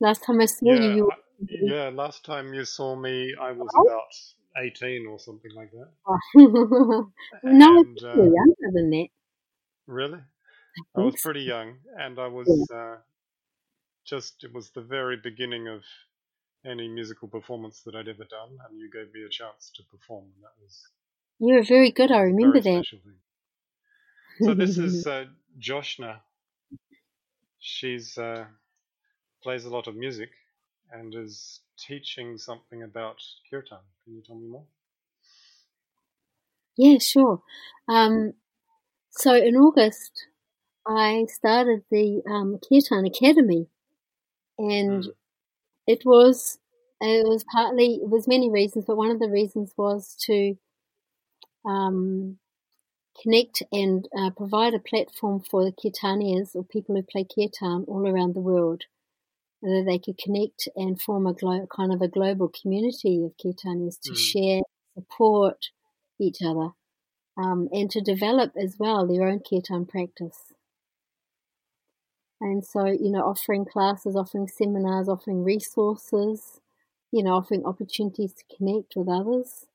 Last time I saw Yeah, you, you yeah. Last time you saw me, I was were about eighteen or something like that, oh. No, and uh, younger than that. really, I I was pretty young, and I Yeah. was uh, just it was the very beginning of any musical performance that I'd ever done, and you gave me a chance to perform, and that was You were very good. I remember that. So this is uh, Jyoshna. She's uh, plays a lot of music and is teaching something about kirtan. Can you tell me more? yeah, sure. Um, so in August, I started the um, Kirtan Academy, and Mm. it was it was partly it was many reasons, but one of the reasons was to um, connect and uh, provide a platform for the kirtanias or people who play kirtan all around the world, whether they could connect and form a glo- kind of a global community of kirtanias to Mm. share, support each other, um, and to develop as well their own kirtan practice. And so, you know, offering classes, offering seminars, offering resources, you know, offering opportunities to connect with others.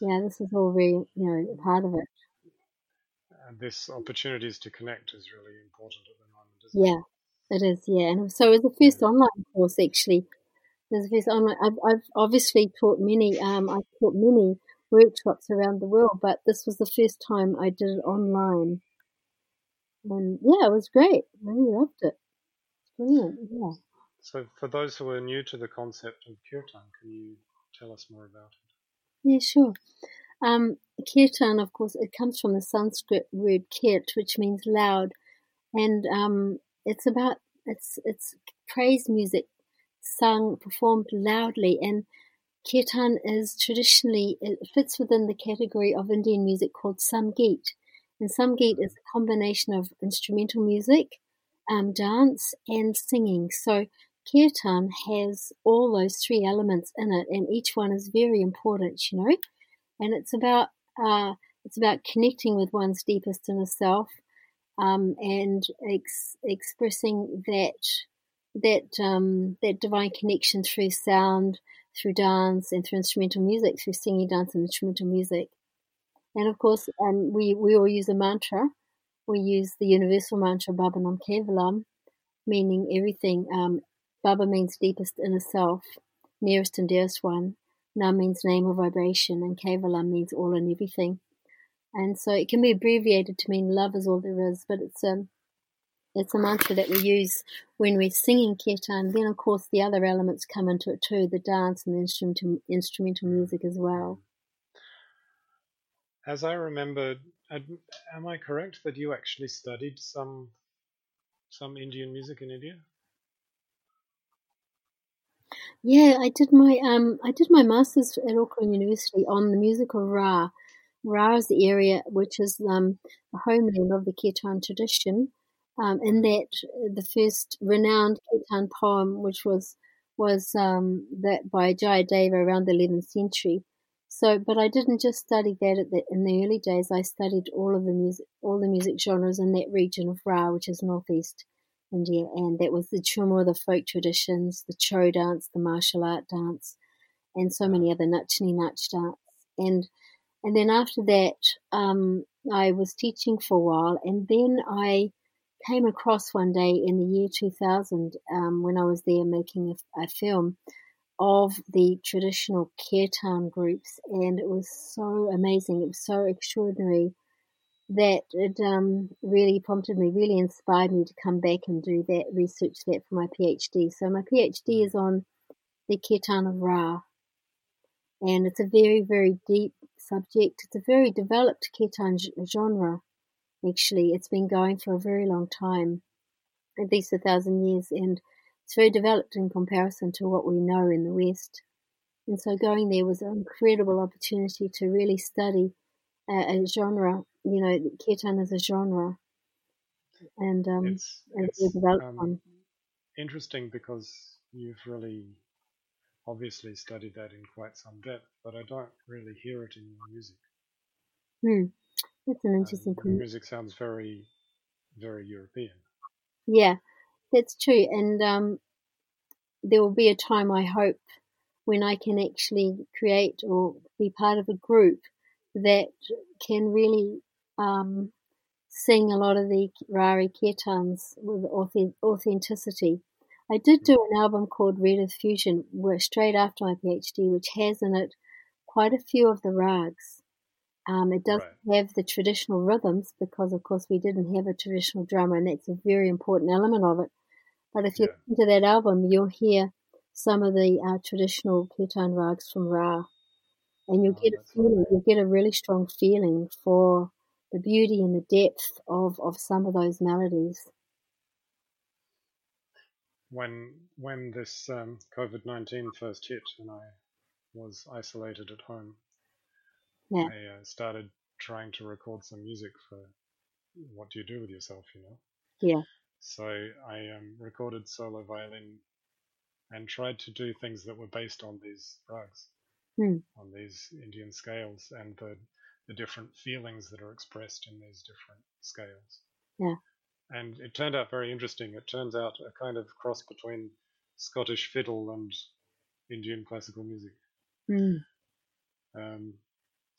Yeah, this is all very, you know, part of it. And this opportunities to connect is really important at the moment, isn't it? It is. Yeah, and so it was the first online course actually. It was the first online. I've, I've obviously taught many. Um, I've taught many workshops around the world, but this was the first time I did it online, and yeah, it was great. I really loved it. Brilliant. Yeah. So for those who are new to the concept of kirtan, can you tell us more about it? Yeah, sure. Um, kirtan, of course, it comes from the Sanskrit word kirt, which means loud, and um, it's about it's it's praise music sung performed loudly, and kirtan is traditionally it fits within the category of Indian music called samgeet, and samgeet is a combination of instrumental music, um, dance, and singing. So kirtan has all those three elements in it, and each one is very important, you know. And it's about uh, it's about connecting with one's deepest inner self, um, and ex- expressing that that um, that divine connection through sound, through dance, and through instrumental music, through singing, dance, and instrumental music. And of course, um, we we all use a mantra. We use the universal mantra Baba Nam Kevalam, meaning everything. Um, Baba means deepest inner self, nearest and dearest one. Nam means name or vibration, and Kevalam means all and everything. And so it can be abbreviated to mean love is all there is, but it's um it's a mantra that we use when we're singing kirtan. Then, of course, the other elements come into it too, the dance and the instrumental instrumental music as well. As I remember, am I correct that you actually studied some some Indian music in India? Yeah, I did my um I did my masters at Auckland University on the music of Ra. Ra is the area which is um the homeland of the kirtan tradition. Um, in that the first renowned kirtan poem, which was was um that by Jayadeva around the 11th century. So, but I didn't just study that at the, in the early days. I studied all of the music, all the music genres in that region of Ra, which is northeast India, and that was the Jhumur, the folk traditions, the Chhau dance, the martial art dance, and so many other Nachni Nach dance. And and then after that, um, I was teaching for a while, and then I came across one day in the year 2000 um, when I was there making a, a film of the traditional kirtan groups, and it was so amazing. It was so extraordinary that it um, really prompted me, really inspired me to come back and do that, research that for my PhD. So my PhD is on the kirtan of Ra, and it's a very, very deep subject. It's a very developed kirtan genre. Actually, it's been going for a very long time, at least a thousand years, and it's very developed in comparison to what we know in the West. And so going there was an incredible opportunity to really study a, a genre. You know, kirtan is a genre, and um, It's it's developed um, one. interesting because you've really obviously studied that in quite some depth, but I don't really hear it in your music. Hmm. That's an Um, interesting your music sounds very, very European. Yeah, that's true. And um, there will be a time I hope when I can actually create or be part of a group that can really um, sing a lot of the Rari kirtans with authenticity. I did do an album called Red Earth Fusion, where straight after my PhD, which has in it quite a few of the rags. Um, it doesn't right. have the traditional rhythms because, of course, we didn't have a traditional drummer, and that's a very important element of it. But if you yeah. listen to that album, you'll hear some of the uh, traditional kirtan rags from Ra, and you'll oh, get a feeling, you'll get a really strong feeling for the beauty and the depth of, of some of those melodies. When when this um, COVID nineteen first hit and I was isolated at home, yeah. I uh, started trying to record some music for what do you do with yourself, you know? Yeah. So I um, recorded solo violin and tried to do things that were based on these rags, mm. on these Indian scales, and the the different feelings that are expressed in these different scales. Yeah. And it turned out very interesting. It turns out a kind of cross between Scottish fiddle and Indian classical music. Mm. Um,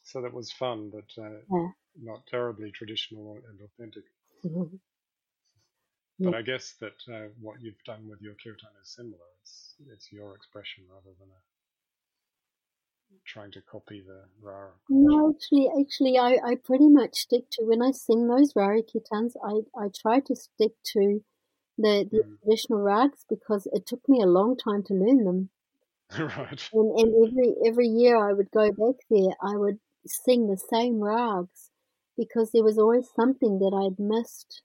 so that was fun, but uh, yeah. not terribly traditional and authentic. Mm-hmm. But I guess that uh, what you've done with your kirtan is similar. It's it's your expression rather than a trying to copy the Rara. No, actually, actually, I, I pretty much stick to when I sing those Rara kirtans. I I try to stick to the, the mm. traditional rags because it took me a long time to learn them. right. And, and every every year I would go back there. I would sing the same rags because there was always something that I'd missed.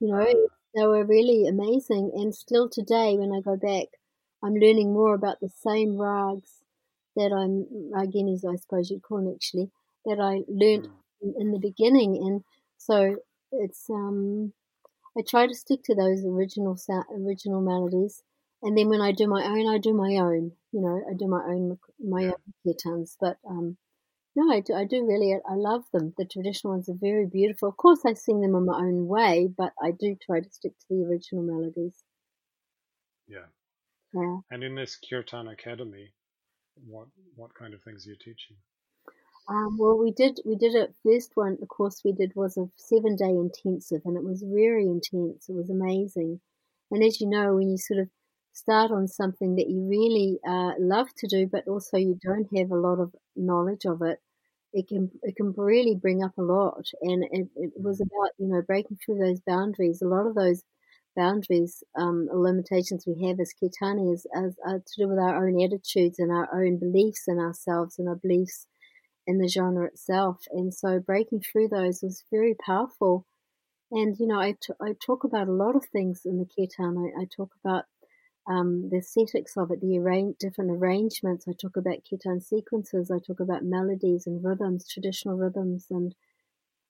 You know, they were really amazing. And still today, when I go back, I'm learning more about the same rags that I'm, Raginis, I suppose you'd call them actually, that I learned mm. in, in the beginning. And so it's, um, I try to stick to those original sound, original melodies. And then when I do my own, I do my own. You know, I do my own my yeah. own kirtans. But um, no, I do, I do really. I love them. The traditional ones are very beautiful. Of course, I sing them in my own way, but I do try to stick to the original melodies. Yeah. Yeah. And in this Kirtan Academy, what what kind of things are you teaching? Um, well, we did we did a first one. The course we did was a seven day intensive, and it was very intense. It was amazing. And as you know, when you sort of start on something that you really uh, love to do, but also you don't have a lot of knowledge of it, it can it can really bring up a lot. And it, it was about you know breaking through those boundaries. A lot of those boundaries, um, limitations we have as as, are to do with our own attitudes and our own beliefs in ourselves and our beliefs in the genre itself. And so breaking through those was very powerful. And you know, I, t- I talk about a lot of things in the kirtan. I, I talk about um, the aesthetics of it, the arrange, different arrangements. I talk about kirtan sequences. I talk about melodies and rhythms, traditional rhythms, and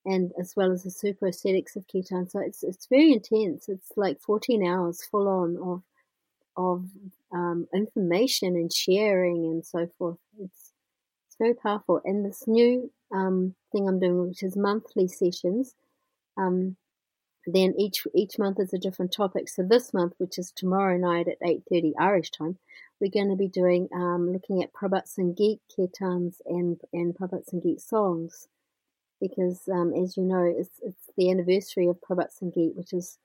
and as well as the super aesthetics of kirtan. So it's it's very intense. It's like 14 hours full on of of um, information and sharing and so forth. It's it's very powerful. And this new um, thing I'm doing, which is monthly sessions, um, then each each month is a different topic. So this month, which is tomorrow night at eight thirty Irish time, we're going to be doing um, looking at Prabhat Sangeet kirtans and and Prabhat Sangeet songs, because um, as you know, it's it's the anniversary of Prabhat Sangeet, which is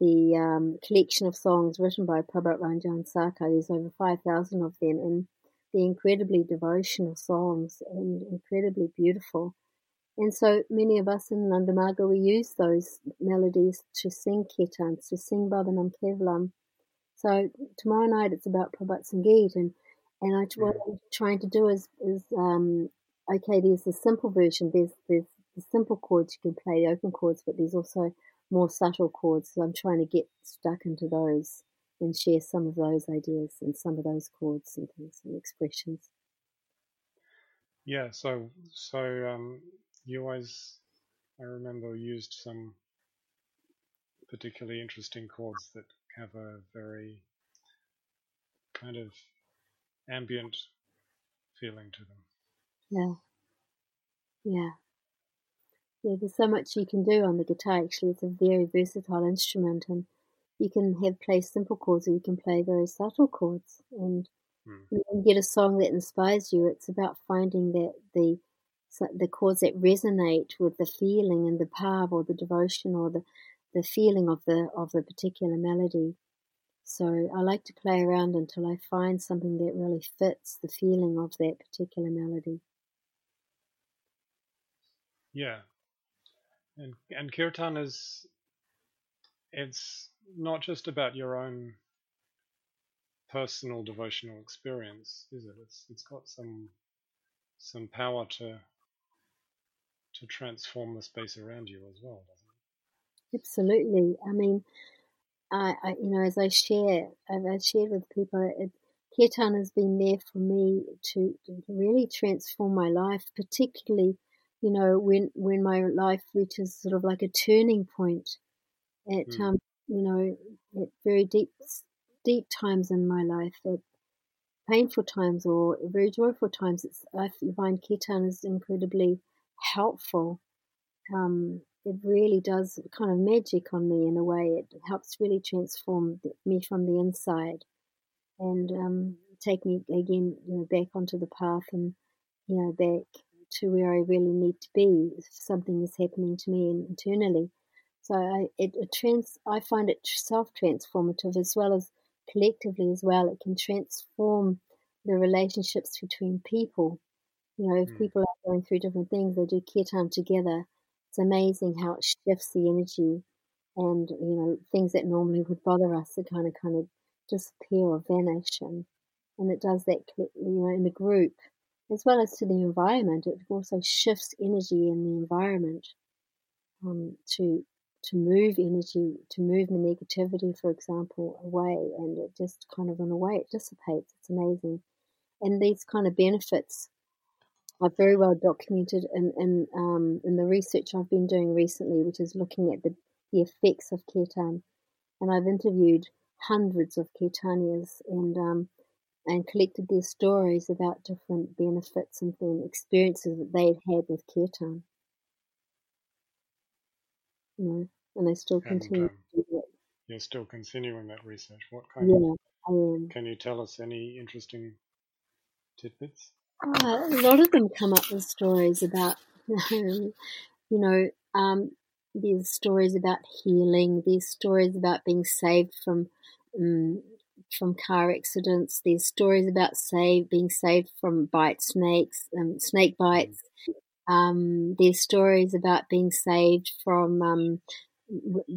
the um, collection of songs written by Prabhat Ranjan Sarkar. There's over five thousand of them, and they're incredibly devotional songs and incredibly beautiful. And so many of us in Ananda Marga, we use those melodies to sing kirtans, to sing Baba Nam Kevalam. So tomorrow night it's about Prabhat Sangeet and, and I, what I'm trying to do is, is um, okay, there's the simple version, there's, there's the simple chords you can play, the open chords, but there's also more subtle chords. So I'm trying to get stuck into those and share some of those ideas and some of those chords and things and expressions. Yeah, so so um, you always, I remember, used some particularly interesting chords that have a very kind of ambient feeling to them. Yeah. Yeah. Yeah, there's so much you can do on the guitar actually. It's a very versatile instrument and you can have play simple chords or you can play very subtle chords. And Mm. when you get a song that inspires you, it's about finding that the the chords that resonate with the feeling and the power or the devotion or the, the feeling of the of the particular melody. So I like to play around until I find something that really fits the feeling of that particular melody. Yeah, and and kirtan is it's not just about your own personal devotional experience, is it? It's it's got some some power to to transform the space around you as well, doesn't it? Absolutely. I mean, I, I you know, as I share, I've, shared with people, it, kirtan has been there for me to, to really transform my life, particularly, you know, when when my life reaches sort of like a turning point at Mm. um, you know, at very deep deep times in my life, at painful times or very joyful times. It's I find kirtan is incredibly helpful. Um, it really does kind of magic on me in a way. It helps really transform me from the inside and um, take me again, you know, back onto the path and you know back to where I really need to be if something is happening to me internally. So I it, it trans I find it self transformative as well as collectively as well. It can transform the relationships between people. You know, if Mm. people are going through different things, they do kirtan together. It's amazing how it shifts the energy and you know things that normally would bother us are kind of kind of disappear or vanish and and it does that you know in the group as well as to the environment it also shifts energy in the environment um, to to move energy to move the negativity for example away and it just kind of in a way it dissipates. It's amazing. And these kind of benefits are very well documented in in, um, in the research I've been doing recently which is looking at the, the effects of kirtan and I've interviewed hundreds of kirtanias and um, and collected their stories about different benefits and then experiences that they'd had with kirtan. You know, and they still And continue um, to do you're still continuing that research. What kind of Yeah, I am. can you tell us any interesting tidbits? Uh, a lot of them come up with stories about, you know, um, there's stories about healing. There's stories about being saved from um, from car accidents. There's stories about save being saved from bite snakes, um, snake bites. Um, there's stories about being saved from um,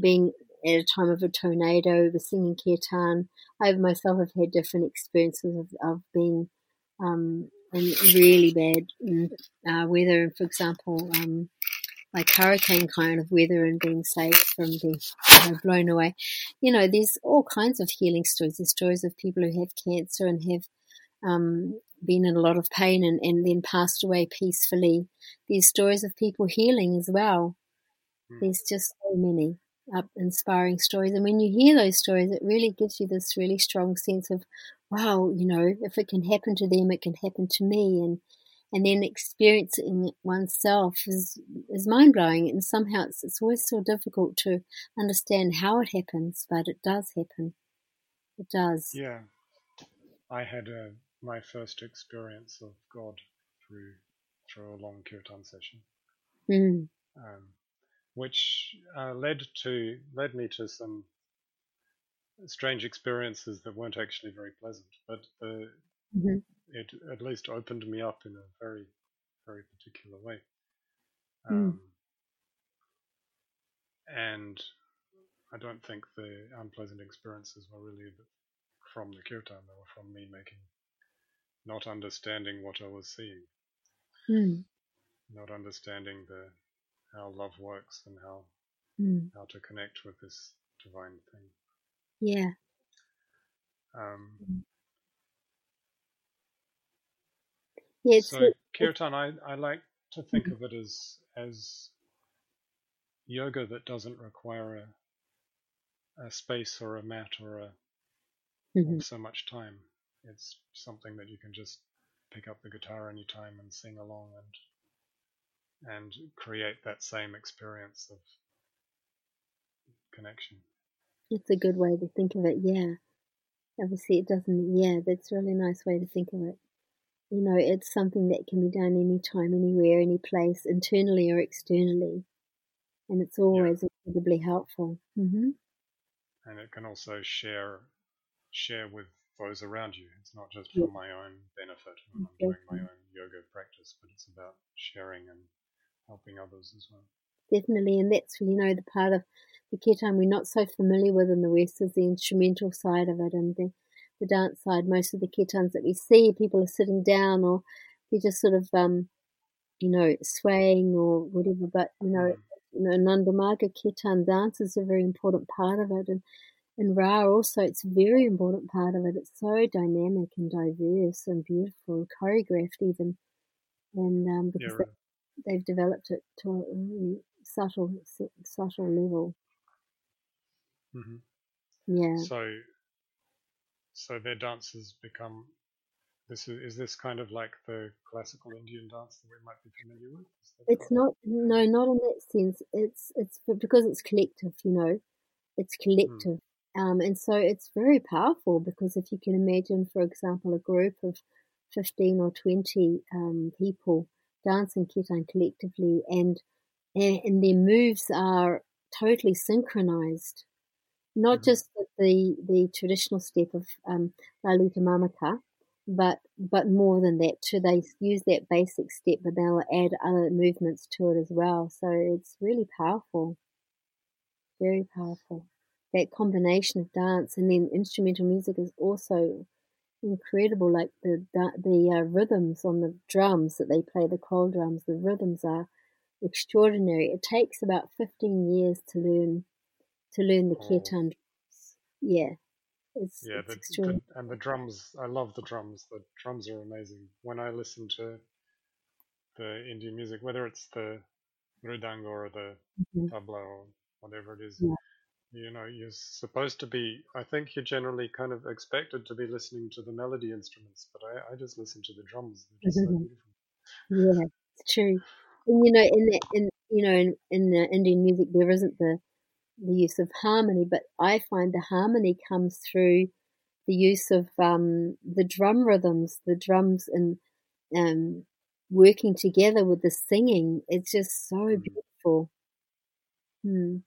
being at a time of a tornado, with singing kirtan. I myself have had different experiences of, of being um, in really bad mm, uh, weather. For example, um, like hurricane kind of weather and being saved from being you know, blown away. You know, there's all kinds of healing stories. There's stories of people who have cancer and have um, been in a lot of pain and, and then passed away peacefully. There's stories of people healing as well. Mm. There's just so many up inspiring stories. And when you hear those stories, it really gives you this really strong sense of, wow, you know, if it can happen to them, it can happen to me. And and then experiencing it oneself is is mind blowing. And somehow it's, it's always so difficult to understand how it happens, but it does happen. It does. Yeah, I had uh, my first experience of God through through a long kirtan session, Mm, um, which uh, led to led me to some strange experiences that weren't actually very pleasant, but the, hmm it at least opened me up in a very very particular way. Mm. Um, and I don't think the unpleasant experiences were really from the kirtan; they were from me making, not understanding what I was seeing, Mm, not understanding the how love works and how mm, how to connect with this divine thing. yeah. Um, Mm. Yeah, so kirtan, I, I like to think of it as as yoga that doesn't require a, a space or a mat or a mhm, or so much time. It's something that you can just pick up the guitar anytime and sing along and and create that same experience of connection. It's a good way to think of it, yeah. Obviously, it doesn't, yeah, that's a really nice way to think of it. You know, it's something that can be done anytime, anywhere, any place, internally or externally. And it's always yeah. incredibly helpful. Mm-hmm. And it can also share share with those around you. It's not just for yeah. my own benefit when I'm doing my own yoga practice, but it's about sharing and helping others as well. Definitely, and that's you know the part of the kirtan we're not so familiar with in the West is the instrumental side of it and the, the dance side. Most of the kirtans that we see, people are sitting down or they're just sort of, um, you know, swaying or whatever. But, you know, mm. you know, Ananda Marga kirtan dance is a very important part of it. And, and Ra also, it's a very important part of it. It's so dynamic and diverse and beautiful, choreographed even. And um, because yeah, right. they, they've developed it to a really subtle, subtle level. Mm-hmm. Yeah. So, so their dances become. This is, is this kind of like the classical Indian dance that we might be familiar with? It's not. No, not in that sense. It's it's because it's collective. You know, it's hmm. collective. Mm. Um, and so it's very powerful because if you can imagine, for example, a group of 15 or 20 um, people dancing kirtan collectively and, and, and their moves are totally synchronized not mm-hmm. just the the traditional step of um, Lalita Marmika, but but more than that too. They use that basic step, but they'll add other movements to it as well. So it's really powerful, very powerful. That combination of dance and then instrumental music is also incredible. Like the the uh, rhythms on the drums that they play, the khol drums, the rhythms are extraordinary. It takes about fifteen years to learn to learn the kirtan. Yeah, it's, yeah, it's the, the, and the drums. I love the drums. The drums are amazing. When I listen to the Indian music, whether it's the mridanga or the mm-hmm. tabla or whatever it is, yeah. you know, you're supposed to be. I think you're generally kind of expected to be listening to the melody instruments, but I, I just listen to the drums. They're just mm-hmm. so beautiful. Yeah, it's true. And you know, in the, in you know, in, in the Indian music, there isn't the the use of harmony, but I find the harmony comes through the use of um, the drum rhythms, the drums, and um, working together with the singing. It's just so mm-hmm. beautiful. Hmm.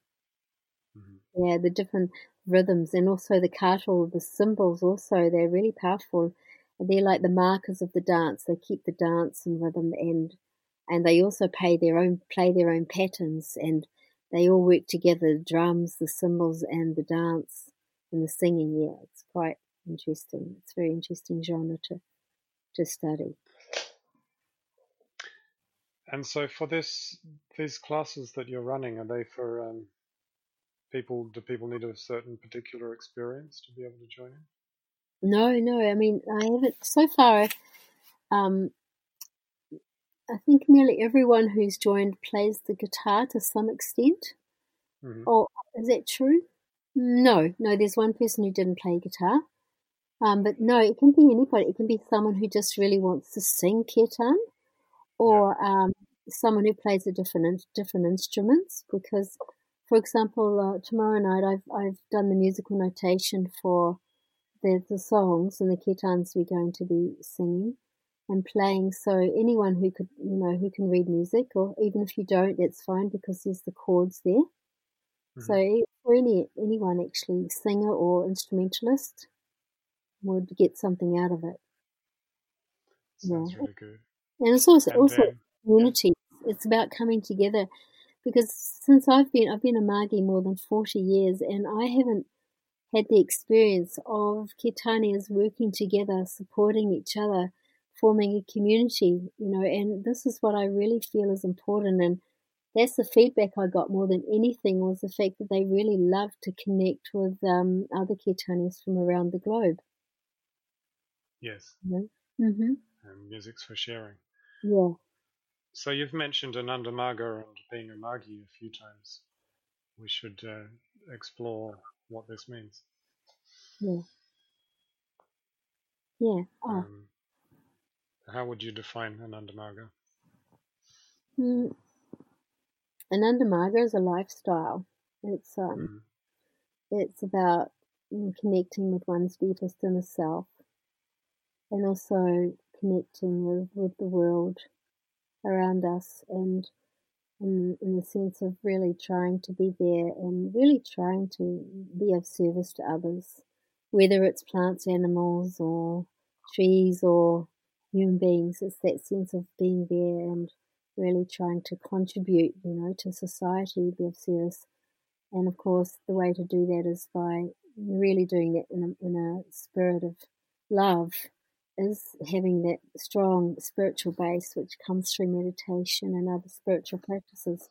Mm-hmm. Yeah, the different rhythms and also the kartal, the cymbals. Also, they're really powerful. They're like the markers of the dance. They keep the dance and rhythm, and and they also play their own play their own patterns and they all work together the drums, the cymbals, and the dance and the singing. Yeah, it's quite interesting. It's a very interesting genre to, to study. And so, for this, these classes that you're running, are they for um, people? Do people need a certain particular experience to be able to join in? No, no. I mean, I haven't so far. Um, I think nearly everyone who's joined plays the guitar to some extent. Mm-hmm. Or is that true? No, no. There's one person who didn't play guitar. Um, but no, it can be anybody. It can be someone who just really wants to sing kirtan, or yeah. um, someone who plays a different different instruments. Because, for example, uh, tomorrow night I've I've done the musical notation for the the songs and the kirtans we're going to be singing and playing. So anyone who could, you know, who can read music, or even if you don't, that's fine because there's the chords there. Mm-hmm. So for any anyone actually, singer or instrumentalist, would get something out of it. Sounds yeah. really good. And it's also and also then, community. Yeah. It's about coming together because since I've been I've been a Margi more than forty years, and I haven't had the experience of Kirtanias working together, supporting each other forming a community, you know, and this is what I really feel is important. And that's the feedback I got more than anything was the fact that they really love to connect with um, other Kirtanis from around the globe. Yes. Mm-hmm. And music's for sharing. Yeah. So you've mentioned Ananda Marga and being a Margi a few times. We should uh, explore what this means. Yeah. Yeah. Oh. Um, how would you define Anandamarga? Mm. Anandamarga is a lifestyle. It's um, mm. it's about connecting with one's deepest inner self and also connecting with, with the world around us and in, in the sense of really trying to be there and really trying to be of service to others, whether it's plants, animals, or trees, or human beings. It's that sense of being there and really trying to contribute, you know, to society, be of service. And of course, the way to do that is by really doing it in a, in a spirit of love, is having that strong spiritual base which comes through meditation and other spiritual practices.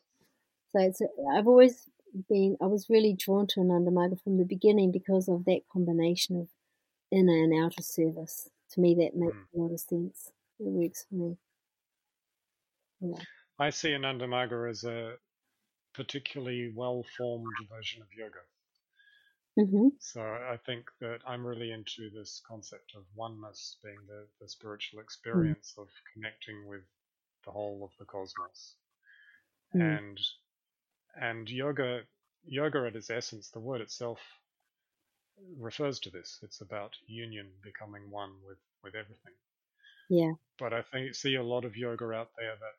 So it's I've always been I was really drawn to Ananda Marga from the beginning because of that combination of inner and outer service. To me, that makes mm. a lot of sense. It works for me. Yeah. I see Ananda Marga as a particularly well formed version of yoga. Mm-hmm. So I think that I'm really into this concept of oneness being the, the spiritual experience mm. of connecting with the whole of the cosmos. Mm. And and yoga yoga at its essence, the word itself refers to this. It's about union, becoming one with, with everything. Yeah. But I think see a lot of yoga out there that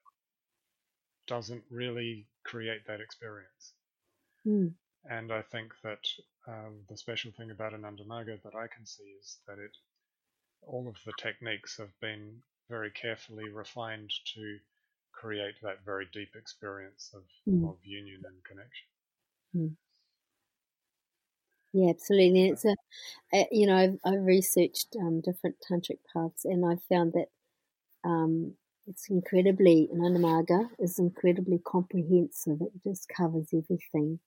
doesn't really create that experience. Mm. And I think that um, the special thing about Ananda Marga that I can see is that it all of the techniques have been very carefully refined to create that very deep experience of, mm. of union and connection. Mm. Yeah, absolutely. It's a, a you know, I've, I've researched um, different tantric paths, and I've found that um, it's incredibly Ananda Marga is incredibly comprehensive. It just covers everything.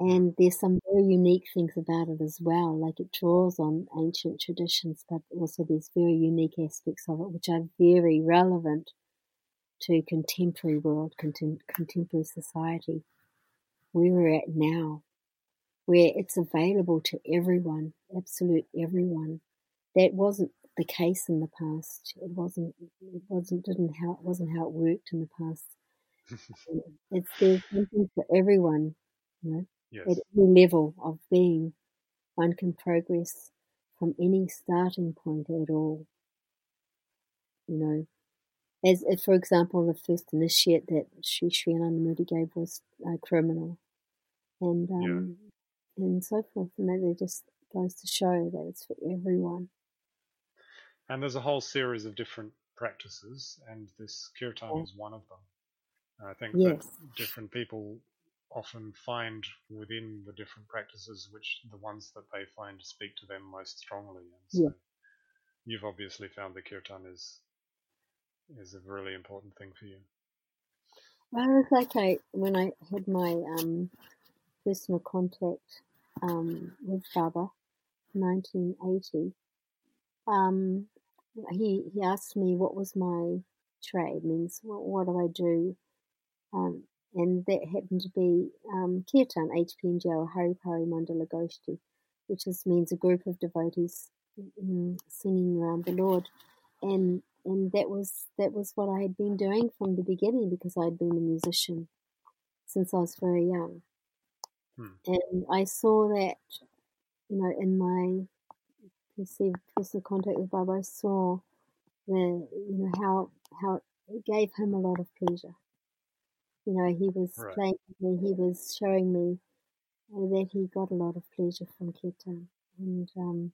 And there's some very unique things about it as well. Like it draws on ancient traditions, but also there's very unique aspects of it, which are very relevant to contemporary world, contem- contemporary society, where we're at now, where it's available to everyone, absolute everyone. That wasn't the case in the past. It wasn't. It wasn't. Didn't how it wasn't how it worked in the past. it's there's something for everyone. You know. Yes. At any level of being, one can progress from any starting point at all. You know, as, as for example, the first initiate that Sri Sri Anandamurti gave was a criminal, and um, yeah. And so forth. And that just goes to show that it's for everyone. And there's a whole series of different practices, and this kirtan yeah. is one of them. I think yes. that different people often find within the different practices which the ones that they find speak to them most strongly. And so yeah. you've obviously found the kirtan is is a really important thing for you. Well, it's like I, when I had my um, personal contact um, with Baba, 1980, um, he he asked me what was my trade, means what, what do I do, um, and that happened to be um, Kirtan, HPMG or Haripari Mandala Goshti, which is, means a group of devotees mm, singing around the Lord, and and that was that was what I had been doing from the beginning because I had been a musician since I was very young, hmm. and I saw that you know in my perceived personal contact with Baba, I saw the you know how how it gave him a lot of pleasure you know, he was right. playing with me, he was showing me that he got a lot of pleasure from kirtan, and um,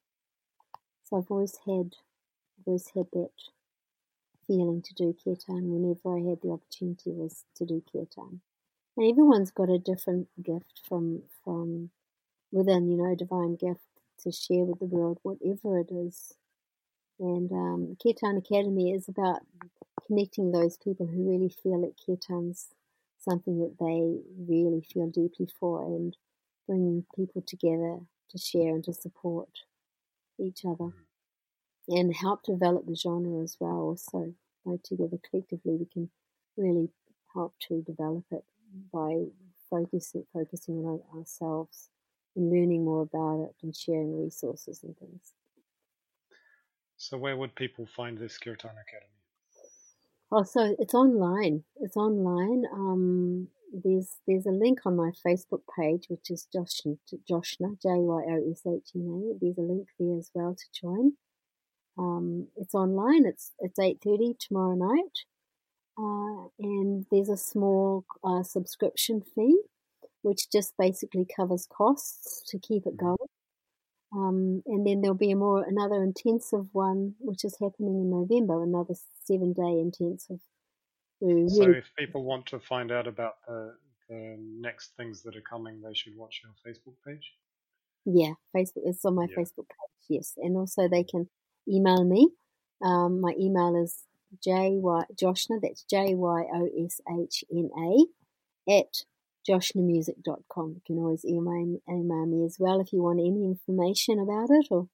so I've always had, always had that feeling to do kirtan whenever I had the opportunity was to do kirtan. And everyone's got a different gift from from within, you know, divine gift to share with the world, whatever it is. And um, Kirtan Academy is about connecting those people who really feel that kirtan's something that they really feel deeply for and bringing people together to share and to support each other mm-hmm. and help develop the genre as well also by together collectively we can really help to develop it by focusing focusing on ourselves and learning more about it and sharing resources and things so where would people find this kirtan academy Oh, so it's online. It's online. Um, there's there's a link on my Facebook page, which is Jyoshna, Jyoshna J Y O S H N A. There's a link there as well to join. Um, it's online. It's it's eight thirty tomorrow night, uh, and there's a small uh, subscription fee, which just basically covers costs to keep it going. Um, and then there'll be a more another intensive one, which is happening in November, another seven day intensive. So, if people want to find out about the, the next things that are coming, they should watch your Facebook page. Yeah, Facebook. It's on my yeah. Facebook page. Yes, and also they can email me. Um, my email is j y joshna. That's j y o s h n a at jyoshnamusic.com. You can always email, email me as well if you want any information about it or,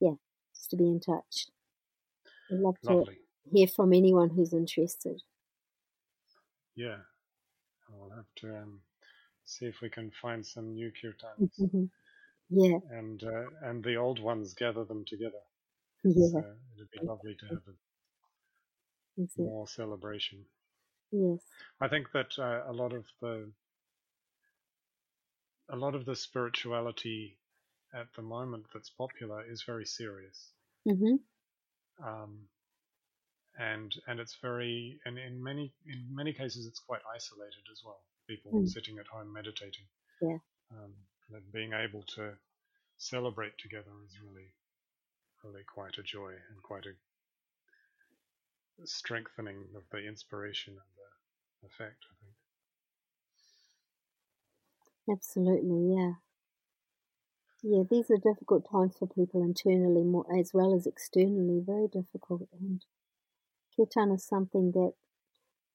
yeah, just to be in touch. I'd love Lovely. to hear from anyone who's interested. Yeah, I'll have to um, see if we can find some new kirtans. Mm-hmm. Yeah. And, uh, and the old ones, gather them together. Yeah. So it'd be lovely to have more celebration. Yes. I think that uh, a lot of the a lot of the spirituality at the moment that's popular is very serious. Mm-hmm. Um, and and it's very and in many in many cases it's quite isolated as well. People mm. sitting at home meditating. Yeah. Um, and being able to celebrate together is really really quite a joy and quite a strengthening of the inspiration and the effect, I think. Absolutely, yeah. Yeah, these are difficult times for people internally more as well as externally, very difficult. And kirtan is something that,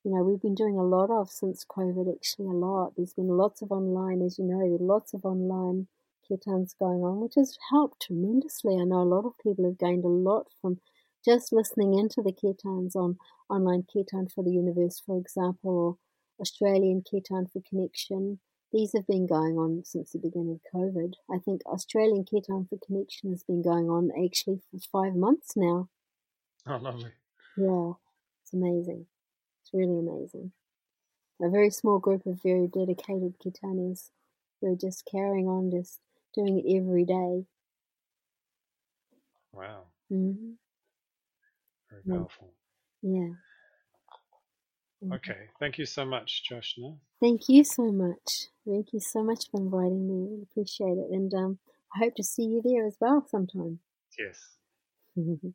you know, we've been doing a lot of since COVID, actually, a lot. There's been lots of online, as you know, lots of online kirtans going on, which has helped tremendously. I know a lot of people have gained a lot from just listening into the kirtans on online kirtan for the universe, for example, or Australian kirtan for connection. These have been going on since the beginning of COVID. I think Australian Kirtan for Connection has been going on actually for five months now. Oh, lovely. Yeah, it's amazing. It's really amazing. A very small group of very dedicated Kirtanis who are just carrying on, just doing it every day. Wow. Mm-hmm. Very powerful. Yeah. Okay. Thank you so much, Jyoshna. Thank you so much. Thank you so much for inviting me. I appreciate it. And um, I hope to see you there as well sometime. Yes.